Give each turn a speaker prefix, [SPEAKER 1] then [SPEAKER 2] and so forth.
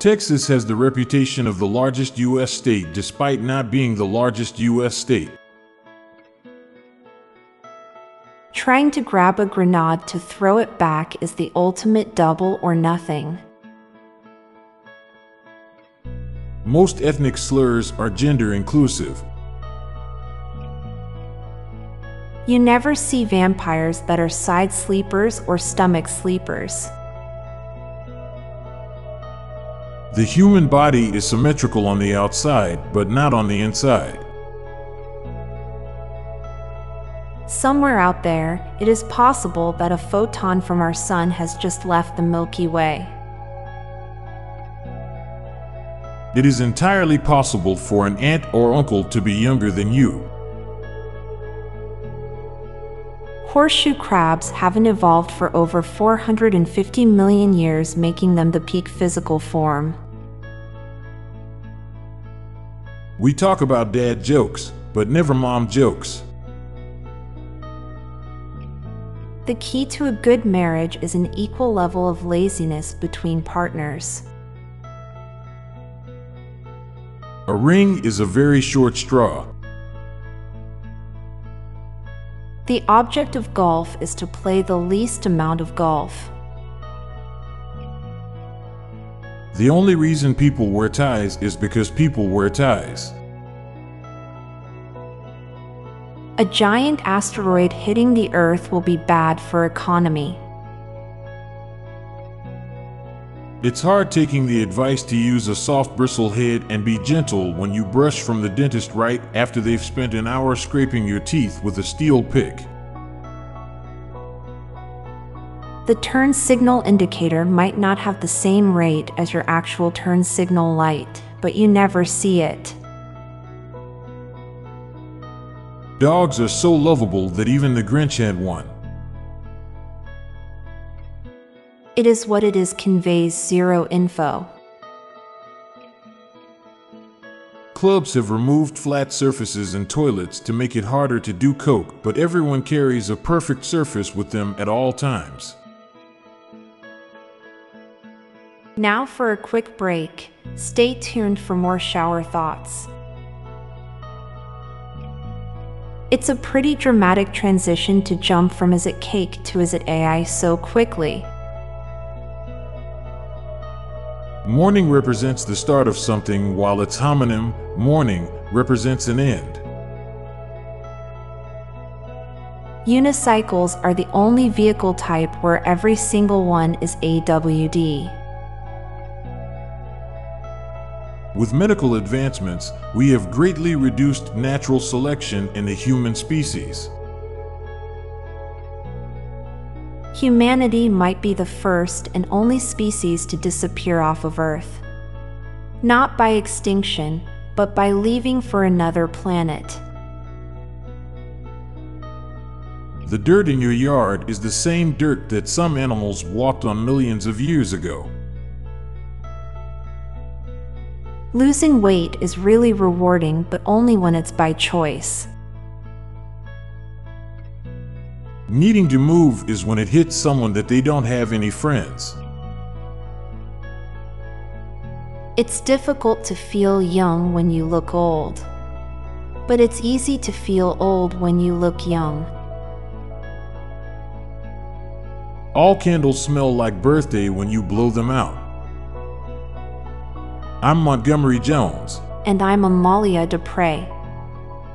[SPEAKER 1] Texas has the reputation of the largest U.S. state despite not being the largest U.S. state.
[SPEAKER 2] Trying to grab a grenade to throw it back is the ultimate double or nothing.
[SPEAKER 1] Most ethnic slurs are gender inclusive.
[SPEAKER 2] You never see vampires that are side sleepers or stomach sleepers.
[SPEAKER 1] The human body is symmetrical on the outside, but not on the inside.
[SPEAKER 2] Somewhere out there, it is possible that a photon from our sun has just left the Milky Way.
[SPEAKER 1] It is entirely possible for an aunt or uncle to be younger than you.
[SPEAKER 2] Horseshoe crabs haven't evolved for over 450 million years, making them the peak physical form.
[SPEAKER 1] We talk about dad jokes, but never mom jokes.
[SPEAKER 2] The key to a good marriage is an equal level of laziness between partners.
[SPEAKER 1] A ring is a very short straw.
[SPEAKER 2] The object of golf is to play the least amount of golf.
[SPEAKER 1] The only reason people wear ties is because people wear ties.
[SPEAKER 2] A giant asteroid hitting the Earth will be bad for economy.
[SPEAKER 1] It's hard taking the advice to use a soft bristle head and be gentle when you brush from the dentist right after they've spent an hour scraping your teeth with a steel pick.
[SPEAKER 2] The turn signal indicator might not have the same rate as your actual turn signal light, but you never see it.
[SPEAKER 1] Dogs are so lovable that even the Grinch had one.
[SPEAKER 2] It is what it is conveys zero info.
[SPEAKER 1] Clubs have removed flat surfaces and toilets to make it harder to do coke, but everyone carries a perfect surface with them at all times.
[SPEAKER 2] Now for a quick break. Stay tuned for more shower thoughts. It's a pretty dramatic transition to jump from is it cake to is it AI so quickly.
[SPEAKER 1] Morning represents the start of something, while its homonym, mourning, represents an end.
[SPEAKER 2] Unicycles are the only vehicle type where every single one is AWD.
[SPEAKER 1] With medical advancements, we have greatly reduced natural selection in the human species.
[SPEAKER 2] Humanity might be the first and only species to disappear off of Earth. Not by extinction, but by leaving for another planet.
[SPEAKER 1] The dirt in your yard is the same dirt that some animals walked on millions of years ago.
[SPEAKER 2] Losing weight is really rewarding, but only when it's by choice.
[SPEAKER 1] Needing to move is when it hits someone that they don't have any friends.
[SPEAKER 2] It's difficult to feel young when you look old. But it's easy to feel old when you look young.
[SPEAKER 1] All candles smell like birthday when you blow them out. I'm Montgomery Jones.
[SPEAKER 2] And I'm Amalia Dupre.